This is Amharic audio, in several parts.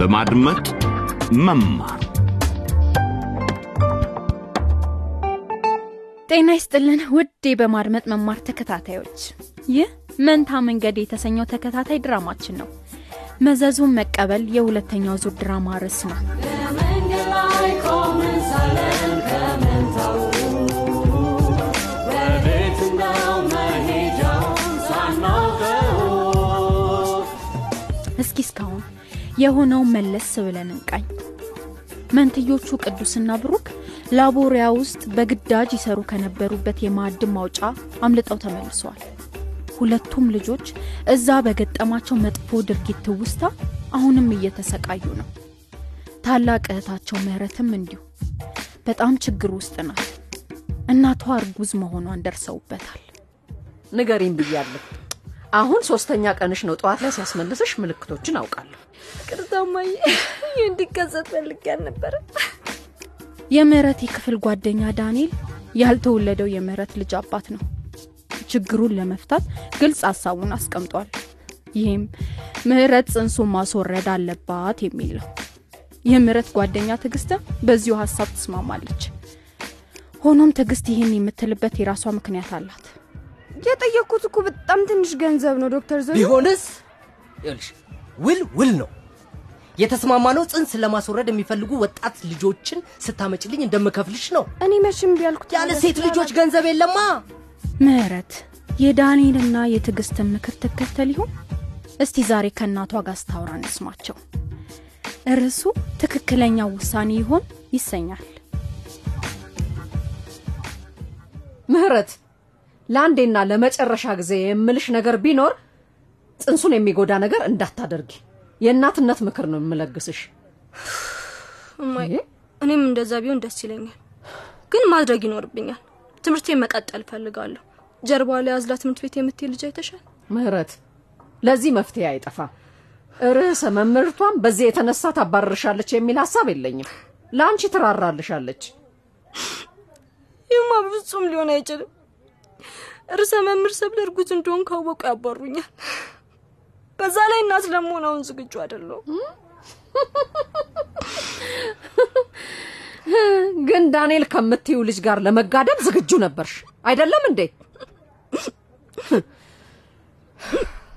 በማድመጥ መማር። ጤና ይስጥልን ውዴ በማድመጥ መማር ተከታታዮች ይህ መንታ መንገድ የተሰኘው ተከታታይ ድራማችን ነው። መዘዙን መቀበል የሁለተኛው ዙር ድራማ ርዕስ ነው የሆነውን መለስ ብለን እንቃኝ። መንትዮቹ ቅዱስና ብሩክ ላቦሪያ ውስጥ በግዳጅ ይሰሩ ከነበሩበት የማዕድን ማውጫ አምልጠው ተመልሰዋል። ሁለቱም ልጆች እዛ በገጠማቸው መጥፎ ድርጊት ውስታ አሁንም እየተሰቃዩ ነው። ታላቅ እህታቸው ምህረትም እንዲሁ። በጣም ችግር ውስጥ ናት። እናቷ እርጉዝ መሆኗን ደርሰውበታል። ንገሪኝ ብያለሁ። አሁን ሶስተኛ ቀንሽ ነው። ጠዋት ላይ ሲያስመልስሽ ምልክቶችን አውቃለሁ። ቅርታማዬ ይህ እንዲከሰት ፈልጌ አልነበረ። የምህረት የክፍል ጓደኛ ዳንኤል ያልተወለደው የምህረት ልጅ አባት ነው ችግሩን ለመፍታት ግልጽ ሀሳቡን አስቀምጧል ይህም ምህረት ጽንሱን ማስወረድ አለባት የሚል ነው የምህረት ጓደኛ ትዕግስትም በዚሁ ሀሳብ ትስማማለች ሆኖም ትዕግስት ይህን የምትልበት የራሷ ምክንያት አላት የጠየቅኩት እኮ በጣም ትንሽ ገንዘብ ነው ዶክተር ዘ ቢሆንስ? ይኸውልሽ ውል ውል ነው። የተስማማነው ጽንስ ለማስወረድ የሚፈልጉ ወጣት ልጆችን ስታመጭልኝ እንደምከፍልሽ ነው። እኔ መቼም ቢያልኩት ያለ ሴት ልጆች ገንዘብ የለማ? ምህረት የዳንኤልና የትዕግስትን ምክር ትከተል ይሆን እስቲ ዛሬ ከእናቷ ጋር ስታውራ እንስማቸው። ርዕሱ ትክክለኛው ውሳኔ ይሆን? ይሰኛል። ምህረት፣ ለአንዴና ለመጨረሻ ጊዜ የምልሽ ነገር ቢኖር ጽንሱን የሚጎዳ ነገር እንዳታደርጊ። የእናትነት ምክር ነው የምለግስሽ። እማዬ እኔም እንደዛ ቢሆን ደስ ይለኛል፣ ግን ማድረግ ይኖርብኛል። ትምህርቴን መቀጠል እፈልጋለሁ። ጀርባ ላይ አዝላ ትምህርት ቤት የምትሄድ ልጅ አይተሻል? ምህረት፣ ለዚህ መፍትሄ አይጠፋም። ርዕሰ መምህርቷም በዚህ የተነሳ ታባርርሻለች የሚል ሀሳብ የለኝም። ለአንቺ ትራራልሻለች። ይህማ በፍጹም ሊሆን አይችልም። ርዕሰ መምህር ሰብለ እርጉዝ እንደሆን ካወቁ ያባሩኛል። በዛ ላይ እናት ለመሆን አሁን ዝግጁ አይደለሁም። ግን ዳንኤል ከምትዩ ልጅ ጋር ለመጋደም ዝግጁ ነበርሽ አይደለም እንዴ?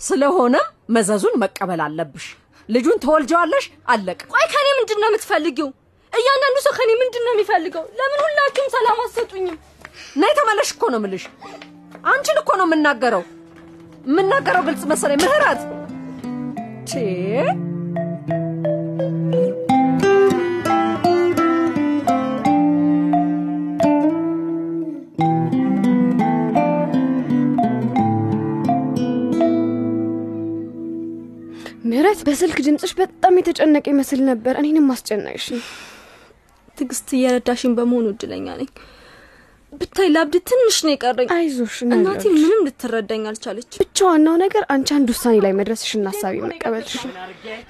ስለሆነም መዘዙን መቀበል አለብሽ። ልጁን ተወልጀዋለሽ፣ አለቀ። ቆይ ከኔ ምንድን ነው የምትፈልጊው? እያንዳንዱ ሰው ከኔ ምንድን ነው የሚፈልገው? ለምን ሁላችሁም ሰላም አትሰጡኝም? ነይ ተመለሽ እኮ ነው ምልሽ። አንቺን እኮ ነው የምናገረው። የምናገረው ግልጽ መሰለኝ። ምህረት ቼ ምህረት በስልክ ድምፅሽ በጣም የተጨነቀ ይመስል ነበር። እኔንም አስጨናቅሽ። ትዕግስት እየረዳሽኝ በመሆኑ እድለኛ ነኝ። ብታይ ላብድ ትንሽ ነው የቀረኝ። አይዞሽ እናቴ ምንም ልትረዳኝ አልቻለች። ብቻ ዋናው ነገር አንቺ አንድ ውሳኔ ላይ መድረስሽና ሀሳቢ መቀበልሽ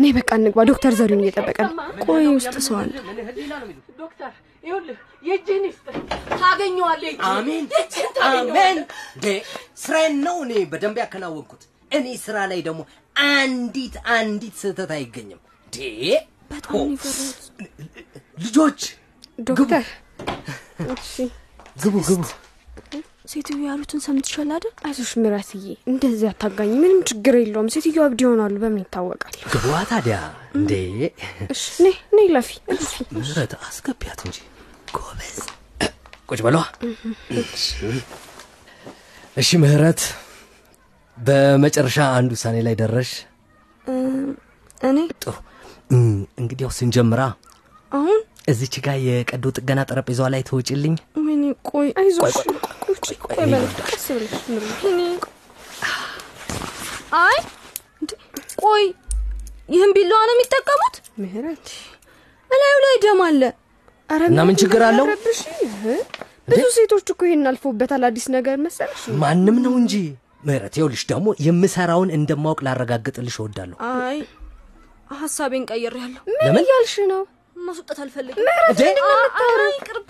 ነይ በቃ እንግባ። ዶክተር ዘሪሁን እየጠበቀ ነው። ቆይ ውስጥ ሰው አለ። ዶክተር ይኸውልህ የእጅህን ይስጥህ ታገኘዋለህ። አሜን አሜን ስራዬን ነው እኔ በደንብ ያከናወንኩት እኔ ስራ ላይ ደግሞ አንዲት አንዲት ስህተት አይገኝም ዴ በጣም ይፈራል። ልጆች ዶክተር እሺ ግቡ ግቡ ሴትዮ ያሉትን ሰምትሻል አይደል? አይዞሽ ምረትዬ፣ እንደዚህ አታጋኝ። ምንም ችግር የለውም። ሴትዮ አብድ ይሆናሉ። በምን ይታወቃል? ግቡዋ ታዲያ እንዴ እሺ ነይ ነይ፣ ለፊ ምህረት አስገቢያት እንጂ ጎበዝ ቁጭ በለዋ እሺ ምህረት በመጨረሻ አንድ ውሳኔ ላይ ደረሽ እኔ ጥሩ እንግዲያው ስንጀምራ አሁን እዚች ጋር የቀዶ ጥገና ጠረጴዛዋ ላይ ተውጭልኝ ወይኔ ቆይ አይዞሽ ቆይ ቀስ ብለሽ እኔ አይ ቆይ ይህን ቢላዋ ነው የሚጠቀሙት? ምህረት እላዩ ላይ ደም አለ። እና ምን ችግር አለው? ብዙ ሴቶች እኮ ይሄን አልፎበታል። አዲስ ነገር መሰለሽ? ማንም ነው እንጂ ምህረት ይኸውልሽ ደግሞ የምሰራውን እንደማወቅ ላረጋግጥልሽ እወዳለሁ አይ ሀሳቤን ቀይሬያለሁ። ምን? እያልሽ ነው? ማስወጣት አልፈልግም። ምህረት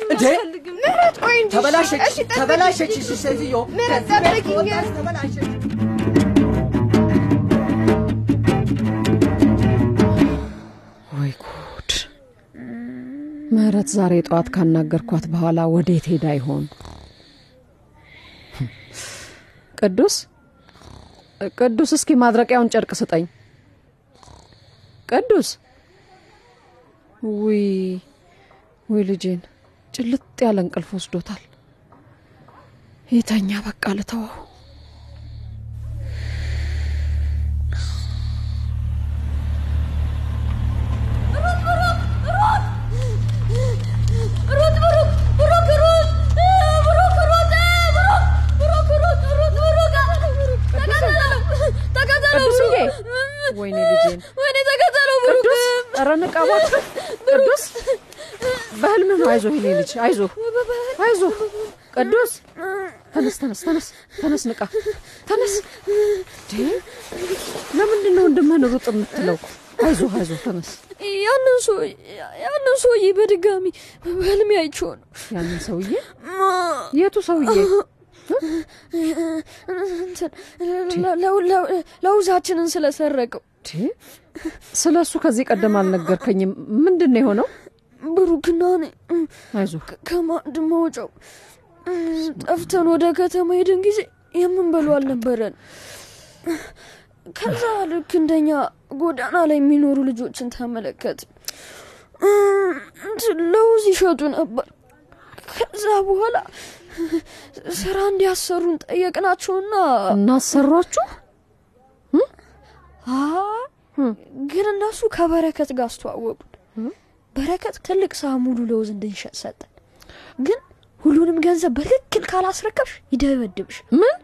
እንጂ ተበላሸች። ተበላሸች እሺ ሴትዮ። ተበላሸች ምህረት ዛሬ ጠዋት ካናገርኳት በኋላ ወዴት ሄዳ ይሆን? ቅዱስ ቅዱስ፣ እስኪ ማድረቂያውን ጨርቅ ስጠኝ። ቅዱስ፣ ውይ ውይ፣ ልጄን ጭልጥ ያለ እንቅልፍ ወስዶታል። ይተኛ፣ በቃ ልተወው። ወይኔ ልጄን! ወይኔ ተከተለው ብሩክ! ኧረ ንቃ እባክህ አይዞህ የኔ ልጅ አይዞህ፣ አይዞህ ቅዱስ። ተነስ፣ ተነስ፣ ተነስ፣ ተነስ፣ ንቃ፣ ተነስ። ለምንድን ነው ወንድምህን ሩጥ የምትለው? አይዞህ፣ አይዞህ፣ ተነስ። ያንን ሰው ያንን ሰውዬ በድጋሚ በህልሜ አይቼው ነው። ያንን ሰውዬ የቱ ሰውዬ? ለውዛችንን ስለሰረቀው ስለ እሱ ከዚህ ቀደም አልነገርከኝም። ምንድን ነው የሆነው? ብሩክና እኔ ከማዕድ መውጫው ጠፍተን ወደ ከተማ ሄድን ጊዜ የምንበሉ አልነበረን። ከዛ ልክ እንደኛ ጎዳና ላይ የሚኖሩ ልጆችን ተመለከት። ለውዝ ይሸጡ ነበር። ከዛ በኋላ ስራ እንዲያሰሩን ጠየቅናቸውና እናሰሯችሁ? ግን እነሱ ከበረከት ጋር አስተዋወቁን። በረከት ትልቅ ሳህን ሙሉ ለውዝ እንድንሸጥ ሰጠን። ግን ሁሉንም ገንዘብ በትክክል ካላስረከብሽ ይደበድብሽ። ምን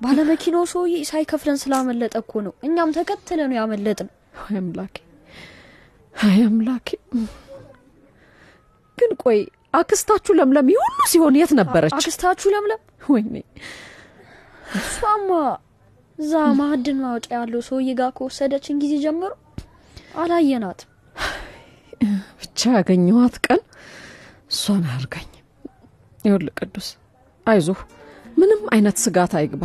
ባለመኪናው ሰውዬ ሳይከፍለን ስላመለጠ እኮ ነው። እኛም ተከትለ ነው ያመለጥን። አምላኬ፣ አምላኬ። ግን ቆይ አክስታችሁ ለምለም ይህ ሁሉ ሲሆን የት ነበረች? አክስታችሁ ለምለም ወይኔ እሷማ እዛ ማዕድን ማውጫ ያለው ሰውዬ ጋር ከወሰደችን ጊዜ ጀምሮ አላየናትም። ብቻ ያገኘኋት ቀን እሷን አያርገኝ። ይኸውልህ ቅዱስ፣ አይዞህ፣ ምንም አይነት ስጋት አይግባ።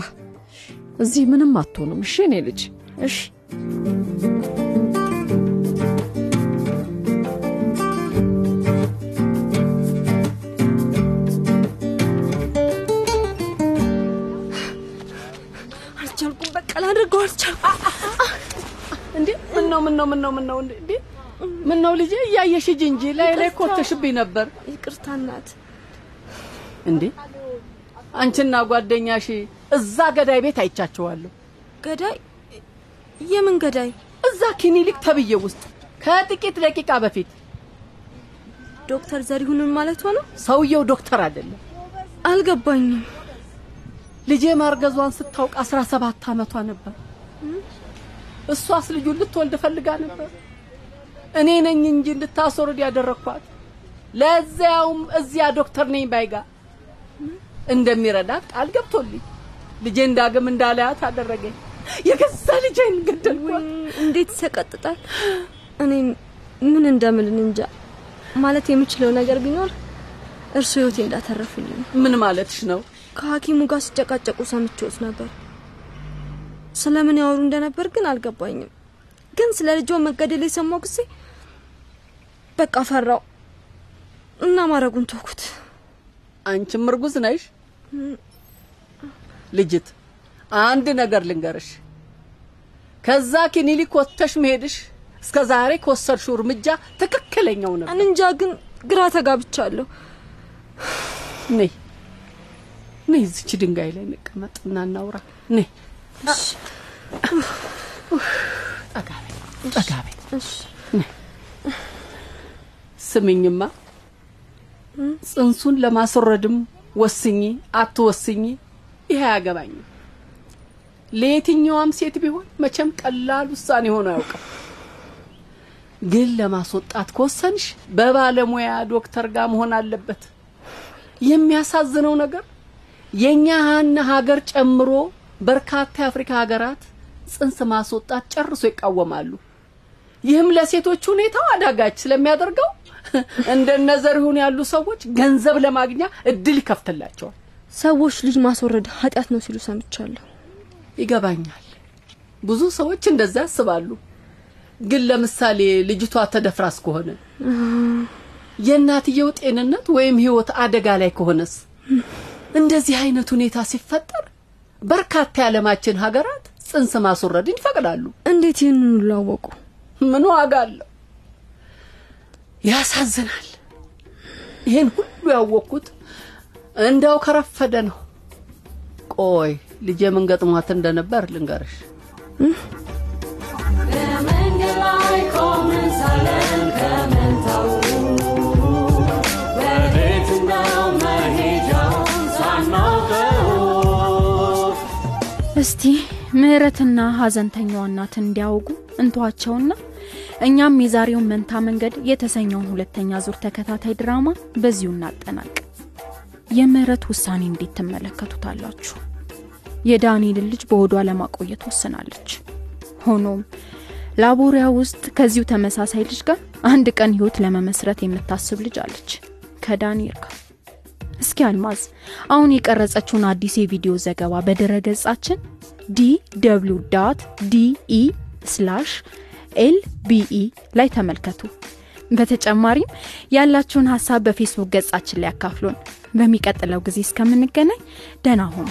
እዚህ ምንም አትሆንም። እሺ እኔ ልጅ እሺ አልቻልኩም። በቃ ላድርገው አልቻልኩም። እንዴ ምን ነው ምን ነው ምን ነው ምን ነው እንዴ ምን ነው ልጄ እያየሽ ሂጂ እንጂ ላይ ላይ ኮተሽብኝ ነበር ይቅርታ እናት። እንዴ አንቺና ጓደኛሽ እዛ ገዳይ ቤት አይቻቸዋለሁ ገዳይ? የምን ገዳይ? እዛ ክሊኒክ ተብዬ ውስጥ ከጥቂት ደቂቃ በፊት ዶክተር ዘሪሁንን ማለት ሆነው? ሰውየው ዶክተር አይደለም አልገባኝም። ልጄ ማርገዟን ስታውቅ አስራ ሰባት አመቷ ነበር እሷስ ልጁን ልትወልድ ፈልጋ ነበር እኔ ነኝ እንጂ እንድታስወርድ ያደረግኳት ለዚያውም እዚያ ዶክተር ነኝ ባይጋ እንደሚረዳት ቃል ገብቶልኝ ልጄን ዳግም እንዳላያት አደረገኝ የገዛ ልጄን ገደልኳት እንዴት ይሰቀጥጣል። እኔ ምን እንደምልን እንጃ። ማለት የምችለው ነገር ቢኖር እርሱ ህይወቴ እንዳተረፉልኝ ምን ማለትሽ ነው ከሐኪሙ ጋር ሲጨቃጨቁ ሰምቼዎት ነበር። ስለምን ያወሩ እንደነበር ግን አልገባኝም። ግን ስለ ልጇ መገደል የሰማው ጊዜ በቃ ፈራው እና ማድረጉን ተውኩት። አንቺም እርጉዝ ነሽ? ልጅት አንድ ነገር ልንገርሽ። ከዛ ክሊኒክ ወጥተሽ መሄድሽ እስከ ዛሬ ከወሰድሽው እርምጃ ትክክለኛው ነበር። እንጃ ግን ግራ ተጋብቻለሁ። ነይ ነይ እዚች ድንጋይ ላይ እንቀመጥ እና እናውራ። ነይ። ጠጋ በይ ጠጋ በይ ስምኝማ። ጽንሱን ለማስወረድም ወስኝ አትወስኝ ይሄ አያገባኝም። ለየትኛዋም ሴት ቢሆን መቼም ቀላል ውሳኔ ሆኖ አያውቅም። ግን ለማስወጣት ከወሰንሽ በባለሙያ ዶክተር ጋር መሆን አለበት። የሚያሳዝነው ነገር የእኛ ሀገር ጨምሮ በርካታ የአፍሪካ ሀገራት ጽንስ ማስወጣት ጨርሶ ይቃወማሉ። ይህም ለሴቶች ሁኔታው አዳጋች ስለሚያደርገው እንደነ ዘሪሁን ያሉ ሰዎች ገንዘብ ለማግኛ እድል ይከፍትላቸዋል ሰዎች ልጅ ማስወረድ ኃጢአት ነው ሲሉ ሰምቻለሁ። ይገባኛል ብዙ ሰዎች እንደዛ ያስባሉ ግን ለምሳሌ ልጅቷ ተደፍራ እስከሆነ የእናትየው ጤንነት ወይም ህይወት አደጋ ላይ ከሆነስ? እንደዚህ አይነት ሁኔታ ሲፈጠር በርካታ የዓለማችን ሀገራት ጽንስ ማስወረድን ይፈቅዳሉ። እንዴት ይህንን ሁሉ አወቁ? ምን ዋጋ አለው? ያሳዝናል። ይሄን ሁሉ ያወቅኩት እንዳው ከረፈደ ነው። ቆይ ልጄ ምን ገጥሟት እንደነበር ልንገርሽ። በመንገድ ላይ ቆመን ሳለን ከመንታው ወዴት ነው መሄጃውን ሳናውቀው እስቲ ምህረትና ሀዘንተኛዋ እናትን እንዲያውጉ እንተዋቸውና እኛም የዛሬውን መንታ መንገድ የተሰኘውን ሁለተኛ ዙር ተከታታይ ድራማ በዚሁ እናጠናቅ። የምህረት ውሳኔ እንዴት ትመለከቱታላችሁ? የዳንኤልን ልጅ በሆዷ ለማቆየት ወስናለች። ሆኖም ላቦሪያ ውስጥ ከዚሁ ተመሳሳይ ልጅ ጋር አንድ ቀን ህይወት ለመመስረት የምታስብ ልጅ አለች ከዳንኤል ጋር። እስኪ አልማዝ አሁን የቀረጸችውን አዲስ የቪዲዮ ዘገባ በድረ ገጻችን DW dot DE slash LBE ላይ ተመልከቱ። በተጨማሪም ያላችሁን ሀሳብ በፌስቡክ ገጻችን ላይ ያካፍሉን። በሚቀጥለው ጊዜ እስከምንገናኝ ደህና ሁኑ።